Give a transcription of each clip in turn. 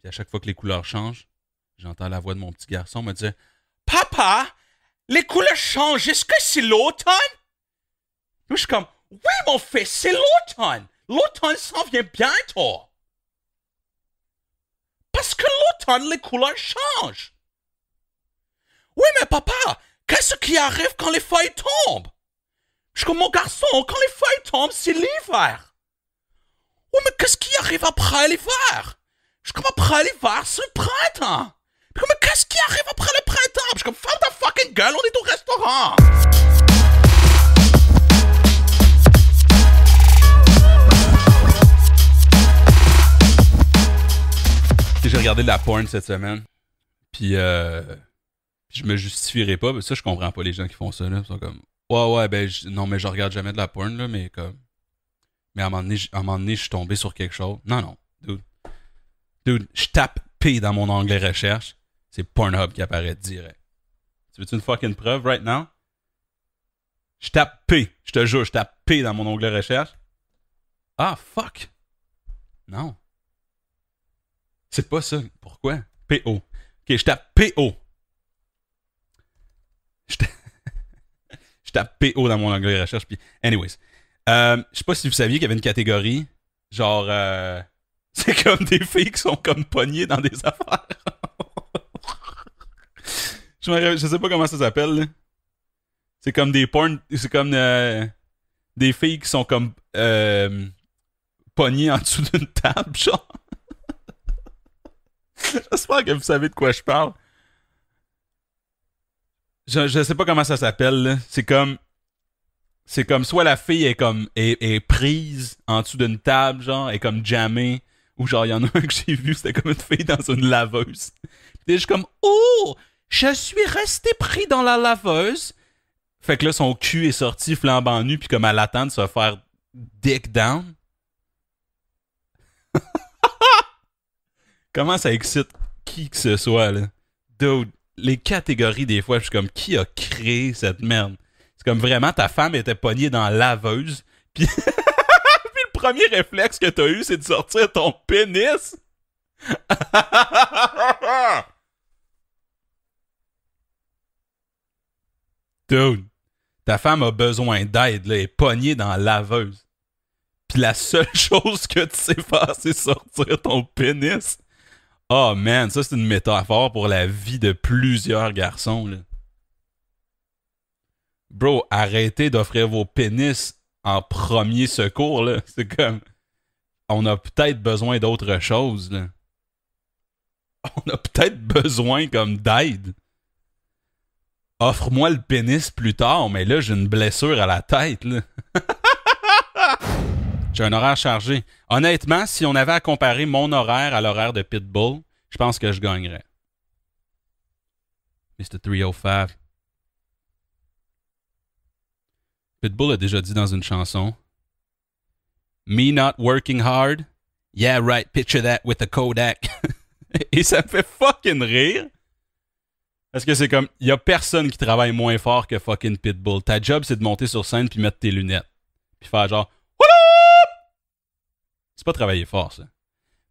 Puis à chaque fois que les couleurs changent, j'entends la voix de mon petit garçon me dire Papa, les couleurs changent, est-ce que c'est l'automne? Je suis comme Oui, mon fils, c'est l'automne. L'automne s'en vient bientôt. Parce que l'automne, les couleurs changent. Oui, mais papa, qu'est-ce qui arrive quand les feuilles tombent? Je suis comme mon garçon, quand les feuilles tombent, c'est l'hiver. Oui, mais qu'est-ce qui arrive après l'hiver? Je après l'hiver, c'est le printemps. Mais qu'est-ce qui arrive après le printemps? Je suis comme, ferme ta fucking gueule, on est au restaurant. j'ai regardé de la porn cette semaine. Puis, euh, je me justifierai pas. Mais ça, je comprends pas les gens qui font ça. Là. Ils sont comme, ouais, ouais, ben, non, mais je regarde jamais de la porn, là, mais comme. Mais à un moment donné, à un moment donné je suis tombé sur quelque chose. Non, non, dude. Dude, je tape P dans mon onglet recherche. C'est Pornhub qui apparaît direct. Tu veux-tu une fucking preuve right now? Je tape P. Je te jure, je tape P dans mon onglet recherche. Ah, fuck. Non. C'est pas ça. Pourquoi? PO. Ok, je tape PO. Je tape, PO dans mon onglet recherche. Puis, anyways. Euh, je sais pas si vous saviez qu'il y avait une catégorie. Genre, euh, c'est comme des filles qui sont comme pognées dans des affaires. je, je sais pas comment ça s'appelle. C'est comme des porn. C'est comme euh, des filles qui sont comme euh, pognées en dessous d'une table, genre. J'espère que vous savez de quoi je parle. Je, je sais pas comment ça s'appelle. C'est comme. C'est comme soit la fille est comme est, prise en dessous d'une table, genre, est comme jammée. Ou genre, il y en a un que j'ai vu, c'était comme une fille dans une laveuse. Puis je suis comme Oh! Je suis resté pris dans la laveuse. Fait que là, son cul est sorti flambant nu, puis comme elle attend de se faire dick down. Comment ça excite qui que ce soit, là? Dude, les catégories, des fois, je suis comme, qui a créé cette merde? C'est comme vraiment, ta femme était pognée dans la laveuse. premier réflexe que t'as eu, c'est de sortir ton pénis! Dude, ta femme a besoin d'aide, elle est pognée dans la laveuse. Puis la seule chose que tu sais faire, c'est sortir ton pénis. Oh man, ça c'est une métaphore pour la vie de plusieurs garçons. Là. Bro, arrêtez d'offrir vos pénis en premier secours. Là. C'est comme. On a peut-être besoin d'autre chose. Là. On a peut-être besoin comme d'aide. Offre-moi le pénis plus tard, mais là j'ai une blessure à la tête. Là. J'ai un horaire chargé. Honnêtement, si on avait à comparer mon horaire à l'horaire de Pitbull, je pense que je gagnerais. Mr. 305. Pitbull a déjà dit dans une chanson Me not working hard? Yeah, right, picture that with a Kodak. Et ça me fait fucking rire. Parce que c'est comme, il y a personne qui travaille moins fort que fucking Pitbull. Ta job, c'est de monter sur scène puis mettre tes lunettes. Puis faire genre, c'est pas travailler fort, ça.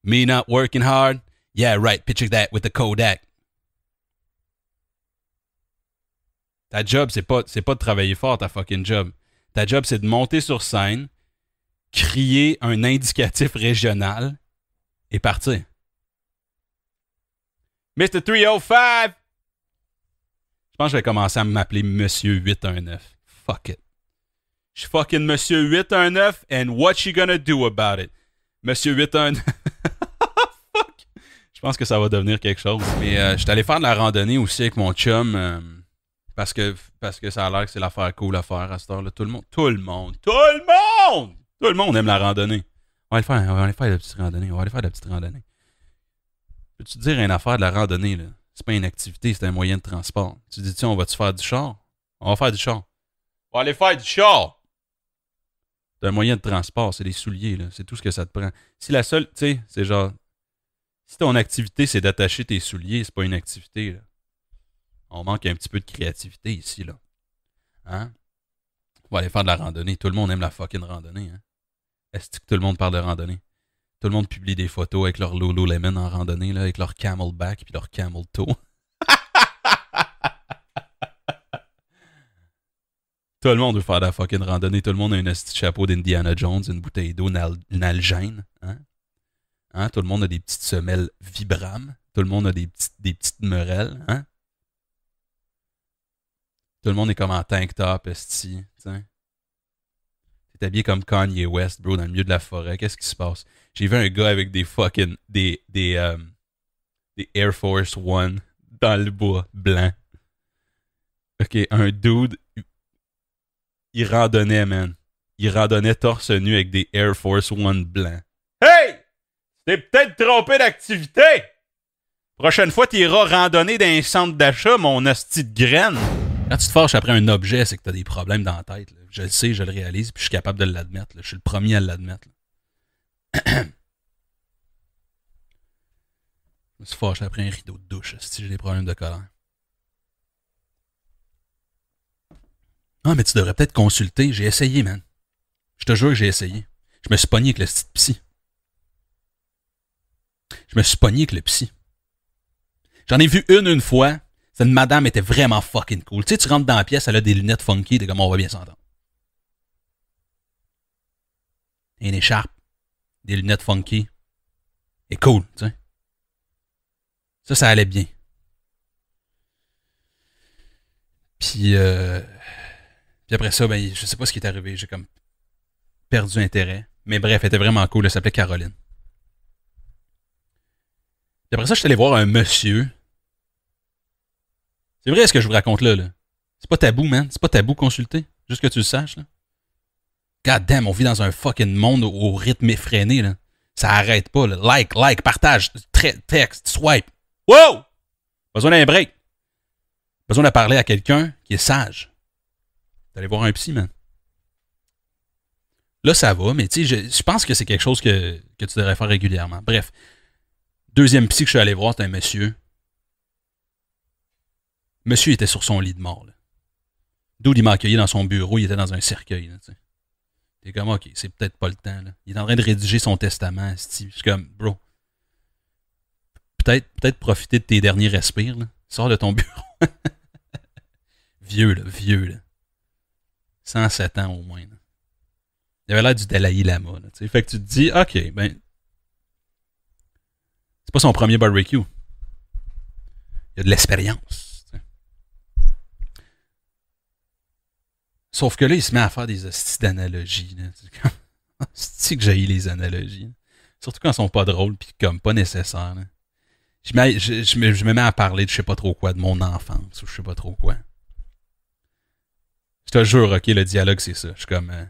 Me not working hard? Yeah, right. Picture that with the Kodak. Ta job, c'est pas, c'est pas de travailler fort, ta fucking job. Ta job, c'est de monter sur scène, crier un indicatif régional et partir. Mr. 305! Je pense que je vais commencer à m'appeler Monsieur 819. Fuck it. Je suis fucking Monsieur 819 and what you gonna do about it? Monsieur 819. Fuck. Je pense que ça va devenir quelque chose. Mais euh, je suis allé faire de la randonnée aussi avec mon chum. Euh, parce, que, parce que ça a l'air que c'est l'affaire cool à faire à cette heure-là. Tout le monde. Tout le monde. Tout le monde! Tout le monde aime la randonnée. On va aller faire, on va aller faire de la petite randonnée. On va aller faire de la petite randonnée. Peux-tu te dire une affaire de la randonnée, là? C'est pas une activité, c'est un moyen de transport. Tu dis, tiens, on va-tu faire du char? On va faire du char. On va aller faire du char! C'est un moyen de transport, c'est des souliers, là. C'est tout ce que ça te prend. Si la seule, tu sais, c'est genre. Si ton activité, c'est d'attacher tes souliers, c'est pas une activité, là. On manque un petit peu de créativité ici, là. Hein? On va aller faire de la randonnée. Tout le monde aime la fucking randonnée, hein? Est-ce que tout le monde parle de randonnée? Tout le monde publie des photos avec leur Lululemon en randonnée, là, avec leur camelback puis leur camel toe. Tout le monde veut faire de la fucking randonnée. Tout le monde a un chapeau d'Indiana Jones, une bouteille d'eau nalgène. Hein? Hein? Tout le monde a des petites semelles Vibram. Tout le monde a des petites, des petites merelles. Hein? Tout le monde est comme en tank top, esti. T'es habillé comme Kanye West, bro, dans le milieu de la forêt. Qu'est-ce qui se passe? J'ai vu un gars avec des fucking. des. des, euh, des Air Force One dans le bois blanc. Ok, un dude il randonnait, man. Il randonnait torse nu avec des Air Force One blancs. Hey! T'es peut-être trompé d'activité! Prochaine fois, t'iras randonner dans un centre d'achat, mon hostie de graine. Quand tu te fâches après un objet, c'est que t'as des problèmes dans la tête. Je le sais, je le réalise, puis je suis capable de l'admettre. Je suis le premier à l'admettre. je me suis fâché après un rideau de douche, si j'ai des problèmes de colère. Ah, mais tu devrais peut-être consulter. J'ai essayé, man. Je te jure que j'ai essayé. Je me suis pogné avec le psy. Je me suis pogné avec le psy. J'en ai vu une une fois. Cette madame était vraiment fucking cool. Tu sais, tu rentres dans la pièce, elle a des lunettes funky, t'es comme on va bien s'entendre. Une écharpe, des lunettes funky. Et cool, tu sais. Ça, ça allait bien. Puis, euh, puis après ça, ben, je sais pas ce qui est arrivé. J'ai comme perdu intérêt. Mais bref, elle était vraiment cool. Elle s'appelait Caroline. Puis après ça, je suis allé voir un monsieur. C'est vrai ce que je vous raconte là. C'est pas tabou, man. C'est pas tabou consulter. Juste que tu le saches. Là. God damn, on vit dans un fucking monde au, rythme effréné. Là. Ça arrête pas. Like, like, partage, texte, swipe. Wow! Besoin d'un break. Besoin de parler à quelqu'un qui est sage d'aller voir un psy, man. Là, ça va, mais tu sais, je, pense que c'est quelque chose que, tu devrais faire régulièrement. Bref. Deuxième psy que je suis allé voir, c'est un monsieur. Monsieur était sur son lit de mort. D'où il m'a accueilli dans son bureau, il était dans un cercueil. T'es comme, ok, c'est peut-être pas le temps. Il est en train de rédiger son testament. Je suis comme, bro, peut-être peut profiter de tes derniers respires. Là. Sors de ton bureau. vieux, là, vieux. Là. 107 ans au moins. Il avait l'air du Dalai Lama. Là, fait que tu te dis, OK, ben. C'est pas son premier barbecue. Il a de l'expérience. Sauf que là, il se met à faire des hosties d'analogies. C'est que j'ai les analogies. Surtout quand elles sont pas drôles puis comme pas nécessaires. Je, me, mets à parler de je sais pas trop quoi, de mon enfance ou je sais pas trop quoi. Je te jure, ok, le dialogue, c'est ça. Je suis comme. Euh,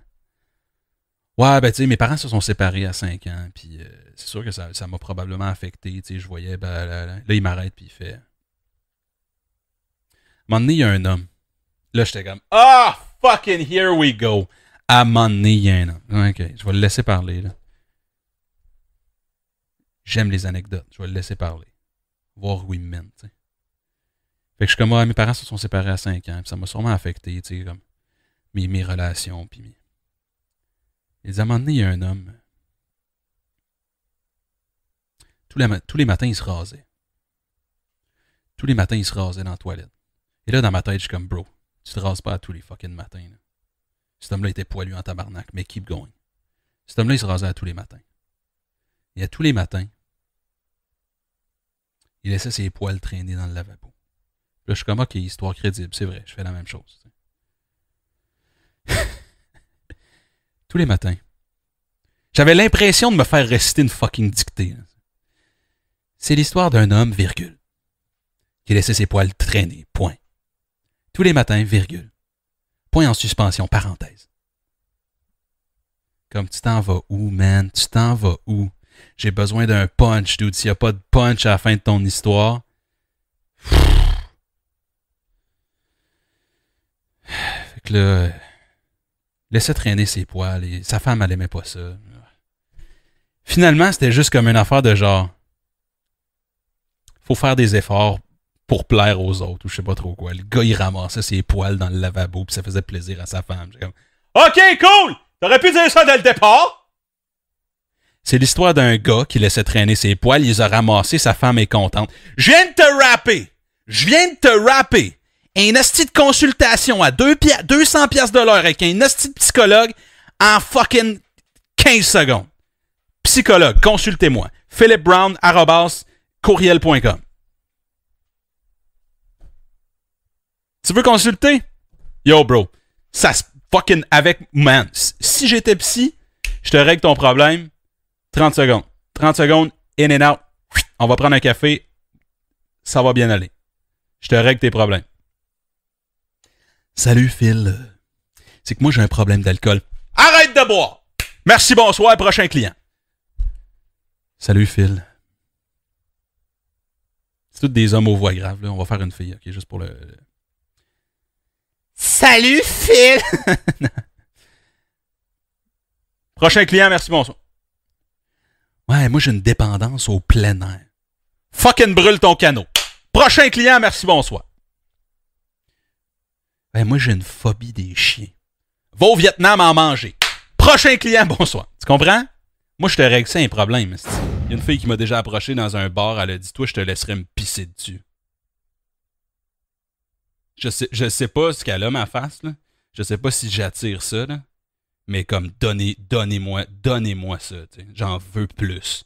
ouais, ben, tu sais, mes parents se sont séparés à 5 ans, puis euh, c'est sûr que ça, m'a probablement affecté. Je voyais, ben, là, il m'arrête, puis il fait. À un moment donné, il y a un homme. Là, j'étais comme. Ah, fucking here we go. À il y a un homme. Ok, je vais le laisser parler. J'aime les anecdotes. Je vais le laisser parler. Voir où il mène. Fait que je suis comme, mes parents se sont séparés à 5 ans, ça m'a sûrement affecté, comme mes, relations, puis mes... À un moment donné, il y a un homme. Tous tous les matins, il se rasait. Tous les matins, il se rasait dans la toilette. Et là, dans ma tête, je suis comme, bro, tu te rases pas tous les fucking matins. Cet homme-là était poilu en tabarnak, mais keep going. Cet homme-là, il se rasait à tous les matins. Et à tous les matins, il laissait ses poils traîner dans le lavabo. Là, je suis comme, ok, histoire crédible, c'est vrai, je fais la même chose. Tous les matins. J'avais l'impression de me faire réciter une fucking dictée. C'est l'histoire d'un homme, virgule, qui laissait ses poils traîner, point. Tous les matins, virgule. Point en suspension, parenthèse. Comme tu t'en vas où, man? Tu t'en vas où? J'ai besoin d'un punch, dude. S'il n'y a pas de punch à la fin de ton histoire, fait que là, laissait traîner ses poils et sa femme, elle aimait pas ça. Finalement, c'était juste comme une affaire de genre, faut faire des efforts pour plaire aux autres ou je sais pas trop quoi. Le gars, il ramassait ses poils dans le lavabo puis ça faisait plaisir à sa femme. Comme, OK, cool! T'aurais pu dire ça dès le départ? C'est l'histoire d'un gars qui laissait traîner ses poils, il les a ramassés, sa femme est contente. Je viens de te rapper! Je viens de te rapper! Un hostie de consultation à 200 pièces de l'heure avec un hostie de psychologue en fucking 15 secondes. Psychologue, consultez-moi. Philip Brown, courriel.com. Tu veux consulter? Yo, bro. Ça se fucking avec. Man, si j'étais psy, je te règle ton problème. 30 secondes. 30 secondes, in and out. On va prendre un café. Ça va bien aller. Je te règle tes problèmes. Salut Phil. C'est que moi j'ai un problème d'alcool. Arrête de boire! Merci, bonsoir, prochain client. Salut Phil. C'est tous des hommes aux voix graves, là. On va faire une fille, ok, juste pour le. Salut Phil! prochain client, merci, bonsoir. Ouais, moi j'ai une dépendance au plein air. Fucking brûle ton canot. Prochain client, merci, bonsoir. Ouais, moi j'ai une phobie des chiens. Va au Vietnam en manger. Prochain client, bonsoir. Tu comprends? Moi, je te règle ça un problème. Il y a une fille qui m'a déjà approché dans un bar, elle a dit Toi, je te laisserai me pisser dessus. Je sais, je sais pas ce qu'elle a, ma face. Je sais pas si j'attire ça, mais comme donnez, donnez-moi, donnez-moi ça. J'en veux plus.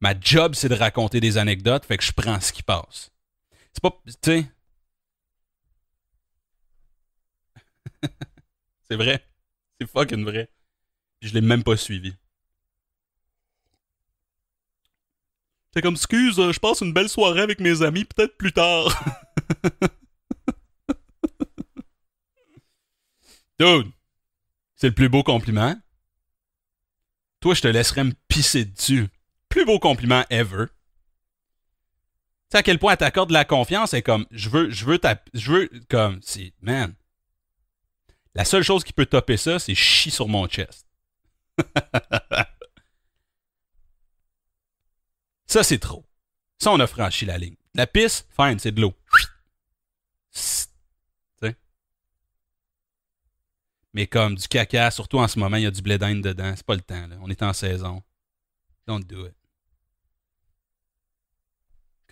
Ma job, c'est de raconter des anecdotes, fait que je prends ce qui passe. C'est pas. Tu sais. c'est vrai. C'est fucking vrai. Puis je l'ai même pas suivi. C'est comme, excuse, je passe une belle soirée avec mes amis, peut-être plus tard. C'est le plus beau compliment. Toi, je te laisserais me pisser dessus. Plus beau compliment ever. Tu sais à quel point elle t'accorde la confiance et comme je veux je veux ta je veux comme c'est man. La seule chose qui peut topper ça, c'est chier sur mon chest. ça c'est trop. Ça on a franchi la ligne. La pisse, fine, c'est de l'eau. Mais comme du caca, surtout en ce moment, il y a du blé d'Inde dedans. C'est pas le temps, là. On est en saison. Don't do it.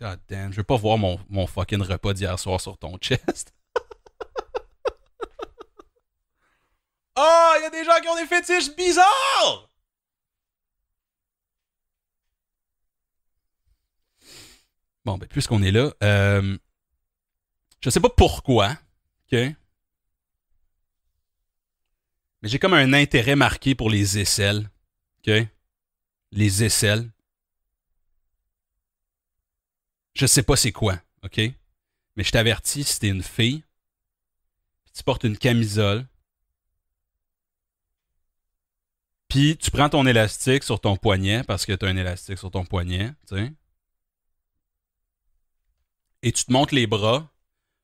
God damn, je veux pas voir mon, fucking repas d'hier soir sur ton chest. oh, il y a des gens qui ont des fétiches bizarres! Bon, ben, puisqu'on est là, euh, je sais pas pourquoi, ok? Mais j'ai comme un intérêt marqué pour les aisselles. OK? Les aisselles. Je sais pas c'est quoi, OK? Mais je t'avertis, si t'es une fille, tu portes une camisole, puis tu prends ton élastique sur ton poignet, parce que tu as un élastique sur ton poignet, tu et tu te montes les bras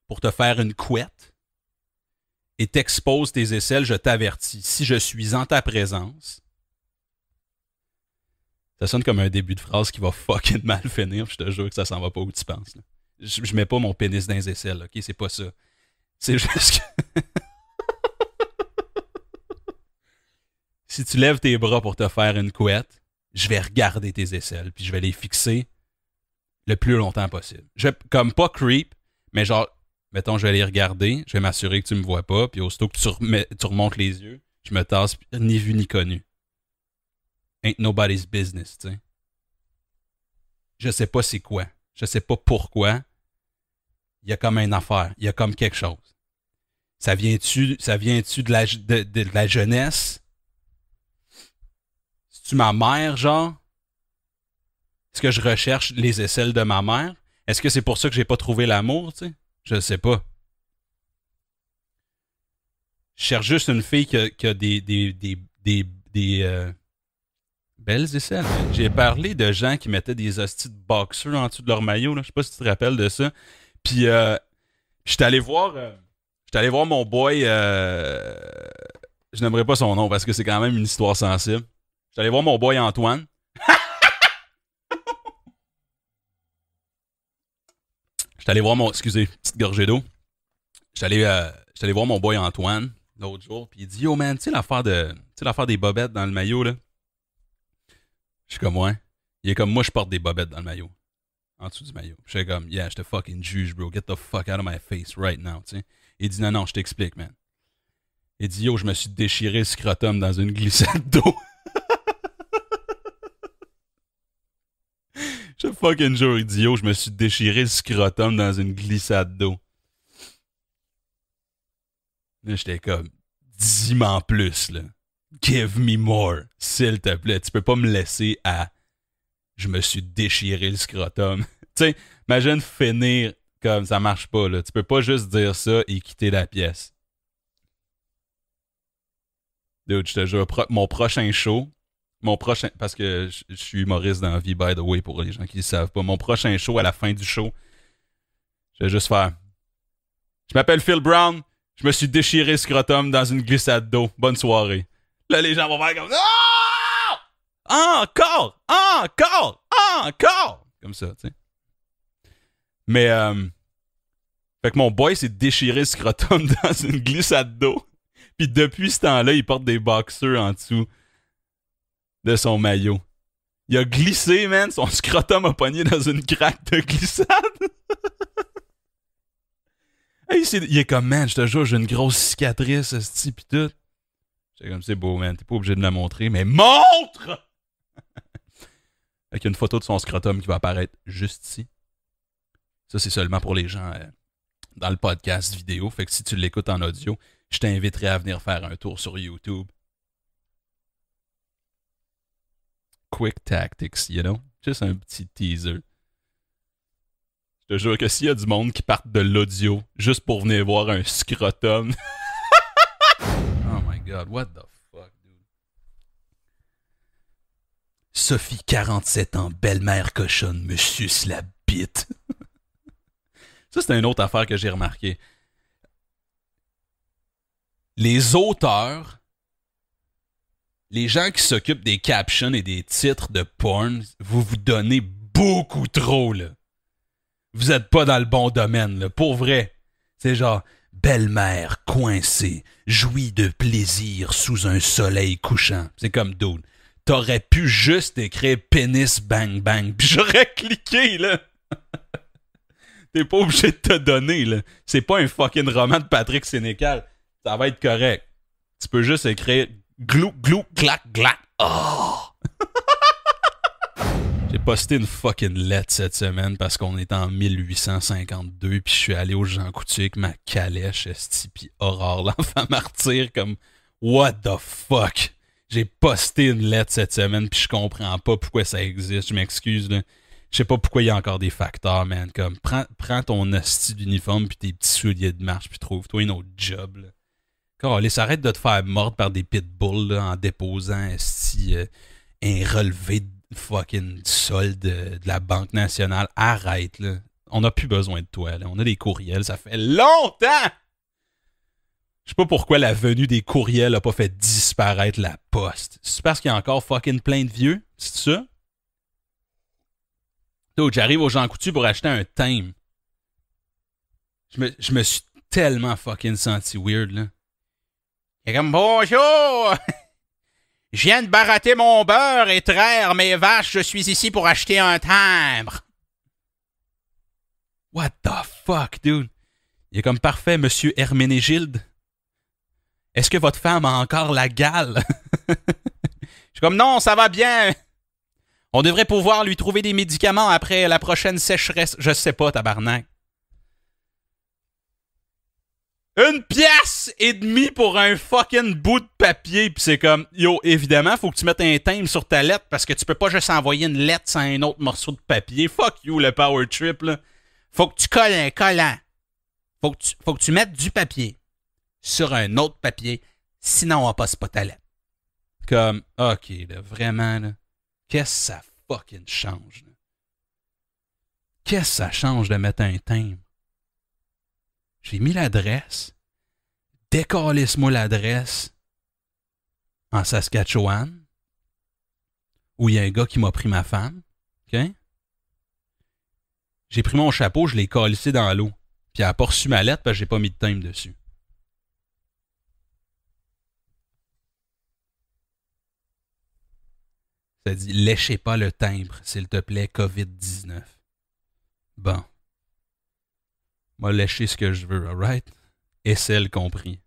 pour te faire une couette, et t'expose tes aisselles, je t'avertis. Si je suis en ta présence, ça sonne comme un début de phrase qui va fucking mal finir. Je te jure que ça s'en va pas où tu penses. Je, mets pas mon pénis dans les aisselles, ok? C'est pas ça. C'est juste que. si tu lèves tes bras pour te faire une couette, je vais regarder tes aisselles, puis je vais les fixer le plus longtemps possible. Je, comme pas creep, mais genre, mettons, je vais aller regarder, je vais m'assurer que tu me vois pas, puis aussitôt que tu, tu remontes les yeux, je me tasse ni vu ni connu. Ain't nobody's business, tu sais. Je sais pas c'est quoi. Je sais pas pourquoi. Il y a comme une affaire. Il y a comme quelque chose. Ça vient-tu, ça la, de, de, la jeunesse? C'est-tu ma mère, genre? Est-ce que je recherche les aisselles de ma mère? Est-ce que c'est pour ça que j'ai pas trouvé l'amour, tu sais? Je sais pas. Je cherche juste une fille qui a, des, des, des, euh, belles aisselles. J'ai parlé de gens qui mettaient des hosties de boxers en dessous de leur maillot. Là. Je sais pas si tu te rappelles de ça. Puis, euh, j'étais allé voir... Euh, j'étais allé voir mon boy... Euh, je n'aimerais pas son nom parce que c'est quand même une histoire sensible. J'étais allé voir mon boy Antoine. J'étais allé voir mon. Excusez, petite gorgée d'eau. J'étais allé, euh, voir mon boy Antoine l'autre jour, puis il dit Yo man, tu sais l'affaire de. Des bobettes dans le maillot, là? Je suis comme, ouais. Il est comme, moi, je porte des bobettes dans le maillot. En dessous du maillot. Je suis comme, yeah, je te fucking juge, bro. Get the fuck out of my face right now, tu sais. Il dit, non, non, je t'explique, man. Il dit, yo, je me suis déchiré le scrotum dans une glissade d'eau. je fucking jure, yo, je me suis déchiré le scrotum dans une glissade d'eau. Là, j'étais comme, dis-moi plus, là. Give me more, s'il te plaît. Tu peux pas me laisser à je me suis déchiré le scrotum. tu sais, imagine finir comme ça marche pas, là. Tu peux pas juste dire ça et quitter la pièce. Dude, je te jure, mon prochain show, mon prochain. Parce que je, suis humoriste dans la by the way, pour les gens qui ne savent pas. Mon prochain show, à la fin du show, je vais juste faire. Je m'appelle Phil Brown, je me suis déchiré scrotum dans une glissade d'eau. Bonne soirée. Là, les gens vont faire comme. Encore! Encore! Encore! Comme ça, tu sais. Mais, euh, fait que mon boy s'est déchiré le scrotum dans une glissade d'eau. Puis depuis ce temps-là, il porte des boxers en dessous de son maillot. Il a glissé, man. Son scrotum a pogné dans une craque de glissade. il est comme, man, je te jure, j'ai une grosse cicatrice, ce pis tout. C'est comme, c'est beau, man. T'es pas obligé de me la montrer, mais montre! Avec une photo de son scrotum qui va apparaître juste ici. Ça, c'est seulement pour les gens euh, dans le podcast vidéo. Fait que si tu l'écoutes en audio, je t'inviterai à venir faire un tour sur YouTube. Quick Tactics, you know? Juste un petit teaser. Je te jure que s'il y a du monde qui part de l'audio juste pour venir voir un scrotum. oh my god, what the fuck, dude? Sophie, 47 ans, belle-mère cochonne, me suce la bite. Ça, c'est une autre affaire que j'ai remarqué. Les auteurs, les gens qui s'occupent des captions et des titres de porn, vous vous donnez beaucoup trop, là. Vous êtes pas dans le bon domaine, là. Pour vrai. C'est genre, belle-mère coincée, jouit de plaisir sous un soleil couchant. C'est comme dude. T'aurais pu juste écrire pénis bang bang, puis j'aurais cliqué, là. T'es pas obligé de te donner, là. C'est pas un fucking roman de Patrick Sénécal. Ça va être correct. Tu peux juste écrire glou, glou, clac, glac. Oh! J'ai posté une fucking lettre cette semaine parce qu'on est en 1852 puis je suis allé au Jean Coutu avec ma calèche esti pis Aurore l'enfant martyr comme what the fuck? J'ai posté une lettre cette semaine puis je comprends pas pourquoi ça existe. Je m'excuse là. Je sais pas pourquoi il y a encore des facteurs, man. Comme, prends, prends ton hostie d'uniforme puis tes petits souliers de marche puis trouve-toi un autre job, là. Quand arrête de te faire mordre par des pitbulls en déposant esti, euh, un relevé de fucking solde de, la Banque nationale. Arrête, là. On n'a plus besoin de toi, là. On a des courriels, ça fait longtemps! Je sais pas pourquoi la venue des courriels a pas fait disparaître la poste. C'est parce qu'il y a encore fucking plein de vieux? C'est ça? j'arrive au Jean Coutu pour acheter un thème. Je me, je me suis tellement fucking senti weird, là. Il est comme bonjour! Je viens de barater mon beurre et traire mes vaches, je suis ici pour acheter un timbre. What the fuck, dude? Il est comme parfait, monsieur Herménégilde. Est-ce que votre femme a encore la gale? Je suis comme non, ça va bien. On devrait pouvoir lui trouver des médicaments après la prochaine sécheresse. Je sais pas, tabarnak. Une pièce et demie pour un fucking bout de papier. Puis c'est comme, yo, évidemment, faut que tu mettes un thème sur ta lettre parce que tu peux pas juste envoyer une lettre sans un autre morceau de papier. Fuck you, le power trip, là. Faut que tu colles un collant. Faut que tu, faut que tu mettes du papier sur un autre papier. Sinon, on passe pas ta lettre. Comme, ok, là, vraiment, là. Qu'est-ce que ça fucking change? Qu'est-ce que ça change de mettre un thème? J'ai mis l'adresse. Décalisse-moi l'adresse en Saskatchewan, où il y a un gars qui m'a pris ma femme. OK? J'ai pris mon chapeau, je l'ai calissé dans l'eau. Puis elle a pas ma lettre parce que j'ai pas mis de thème dessus. te dis, léchez pas le timbre, s'il te plaît, COVID-19. Bon. Moi, lécher ce que je veux, alright? Et celle compris.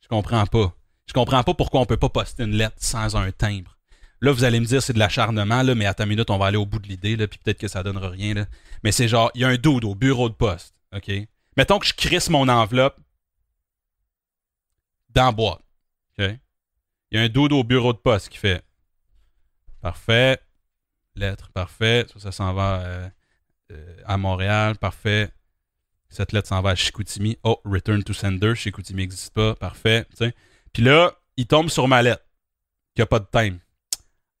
Je comprends pas. Je comprends pas pourquoi on peut pas poster une lettre sans un timbre. Là, vous allez me dire c'est de l'acharnement, là, mais à ta minute, on va aller au bout de l'idée, là, puis peut-être que ça donnera rien. Là. Mais c'est genre, il y a un dodo au bureau de poste. OK? Mettons que je crisse mon enveloppe dans boîte. OK? Il y a un dodo au bureau de poste qui fait Parfait. Lettre, parfait. Ça, ça s'en va euh, à Montréal. Parfait. Cette lettre s'en va à Chicoutimi. Oh, return to sender. Chicoutimi n'existe pas. Parfait. Puis là, il tombe sur ma lettre qui n'a pas de time.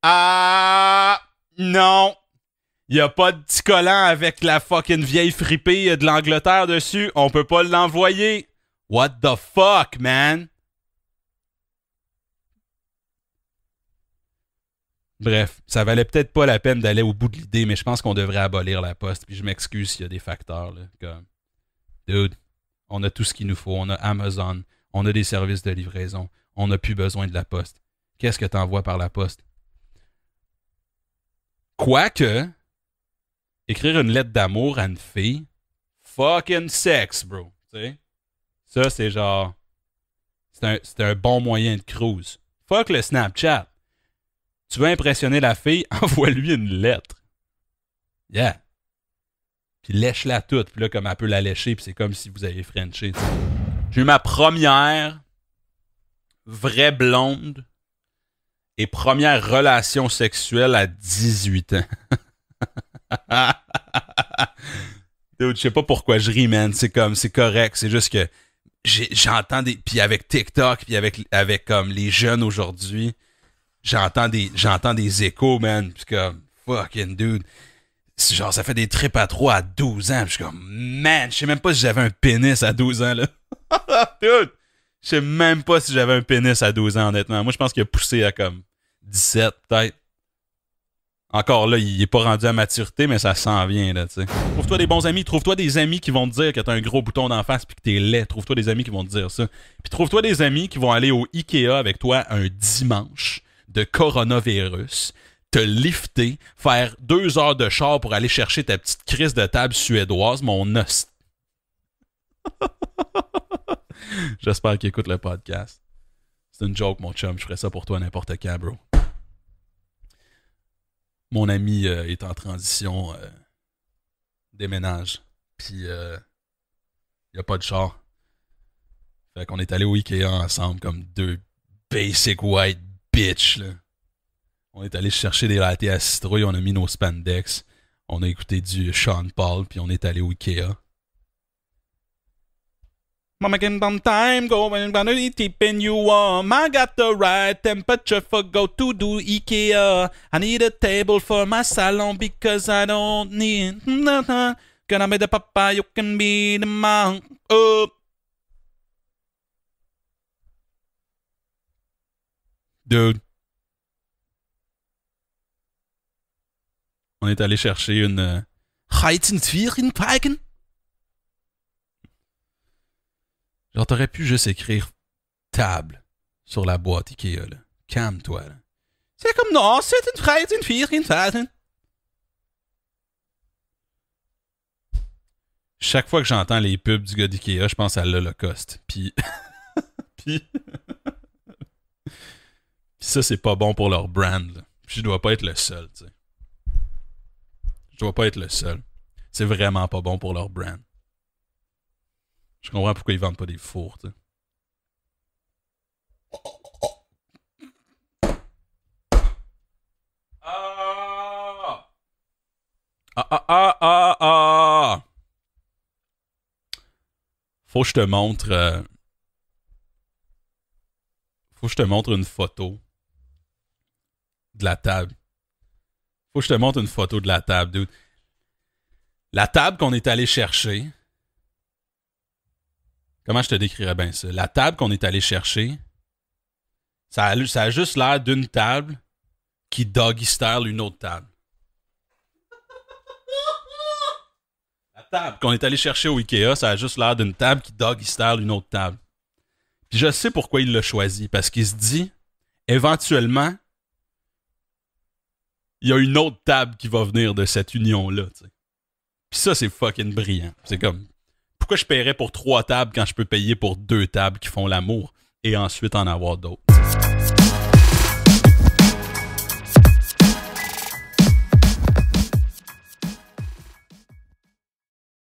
Ah non! Il n'y a pas de petit collant avec la fucking vieille fripée de l'Angleterre dessus. On peut pas l'envoyer. What the fuck, man? Bref, ça valait peut-être pas la peine d'aller au bout de l'idée, mais je pense qu'on devrait abolir la poste. Puis je m'excuse s'il y a des facteurs. Comme, dude, on a tout ce qu'il nous faut. On a Amazon, on a des services de livraison. On n'a plus besoin de la poste. Qu'est-ce que tu envoies par la poste? Quoique, écrire une lettre d'amour à une fille, fucking sex, bro. sais? Ça, c'est genre. C'est un, un, bon moyen de cruise. Fuck le Snapchat. Tu veux impressionner la fille, envoie-lui une lettre. Yeah. Puis lèche-la toute. Puis là, comme elle peut la lécher, puis c'est comme si vous avez Frenché. J'ai eu ma première vraie blonde et première relation sexuelle à 18 ans. Dude, je sais pas pourquoi je ris, man. C'est comme, c'est correct. C'est juste que j'entends des. Puis avec TikTok, puis avec, avec comme les jeunes aujourd'hui, j'entends des, j'entends des échos, man. Puis comme, fucking dude. Genre, ça fait des trips à trois à 12 ans. Puis je suis comme, man, je sais même pas si j'avais un pénis à 12 ans, là. dude! Je sais même pas si j'avais un pénis à 12 ans, honnêtement. Moi, je pense qu'il a poussé à comme 17, peut-être. Encore là, il est pas rendu à maturité, mais ça s'en vient, là, tu sais. Trouve-toi des bons amis. Trouve-toi des amis qui vont te dire que t'as un gros bouton d'en face puis que t'es laid. Trouve-toi des amis qui vont te dire ça. Puis trouve-toi des amis qui vont aller au Ikea avec toi un dimanche de coronavirus, te lifter, faire deux heures de char pour aller chercher ta petite crise de table suédoise, mon os. J'espère qu'il écoute le podcast. C'est une joke, mon chum. Je ferais ça pour toi n'importe quand, bro. Mon ami euh, est en transition, euh, déménage. Puis, il euh, n'y a pas de char. Fait qu'on est allé au Ikea ensemble comme deux basic white bitch, là. On est allé chercher des lattes à citrouille, on a mis nos spandex, on a écouté du Sean Paul, puis on est allé au Ikea. Mama can down time, going gonna be keeping you warm. I got the right temperature for go to do IKEA. I need a table for my salon because I don't need. Gonna be the papa, you can be the mom. Oh. On est allé chercher une Heizenfierenpagen. Genre, t'aurais pu juste écrire table sur la boîte Ikea, là. Calme-toi. C'est comme non, c'est une fraise, une. Chaque fois que j'entends les pubs du gars d'Ikea, je pense à l'Holocauste. Puis. Puis. Ça, c'est pas bon pour leur brand. Je dois pas être le seul, tu sais. Je dois pas être le seul. C'est vraiment pas bon pour leur brand. Je comprends pourquoi ils vendent pas des fours, tu sais. Ah! Ah ah ah ah ah! Faut que je te montre. Euh, faut que je te montre une photo de la table. Faut que je te montre une photo de la table, dude. La table qu'on est allé chercher, Comment je te décrirais bien ça? La table qu'on est allé chercher, ça a, juste l'air d'une table qui doggy style une autre table. La table qu'on est allé chercher au Ikea, ça a juste l'air d'une table qui doggy style une autre table. Puis je sais pourquoi il l'a choisi. Parce qu'il se dit, éventuellement, il y a une autre table qui va venir de cette union-là. Puis ça, c'est fucking brillant. C'est comme, pourquoi je paierais pour trois tables quand je peux payer pour deux tables qui font l'amour et ensuite en avoir d'autres?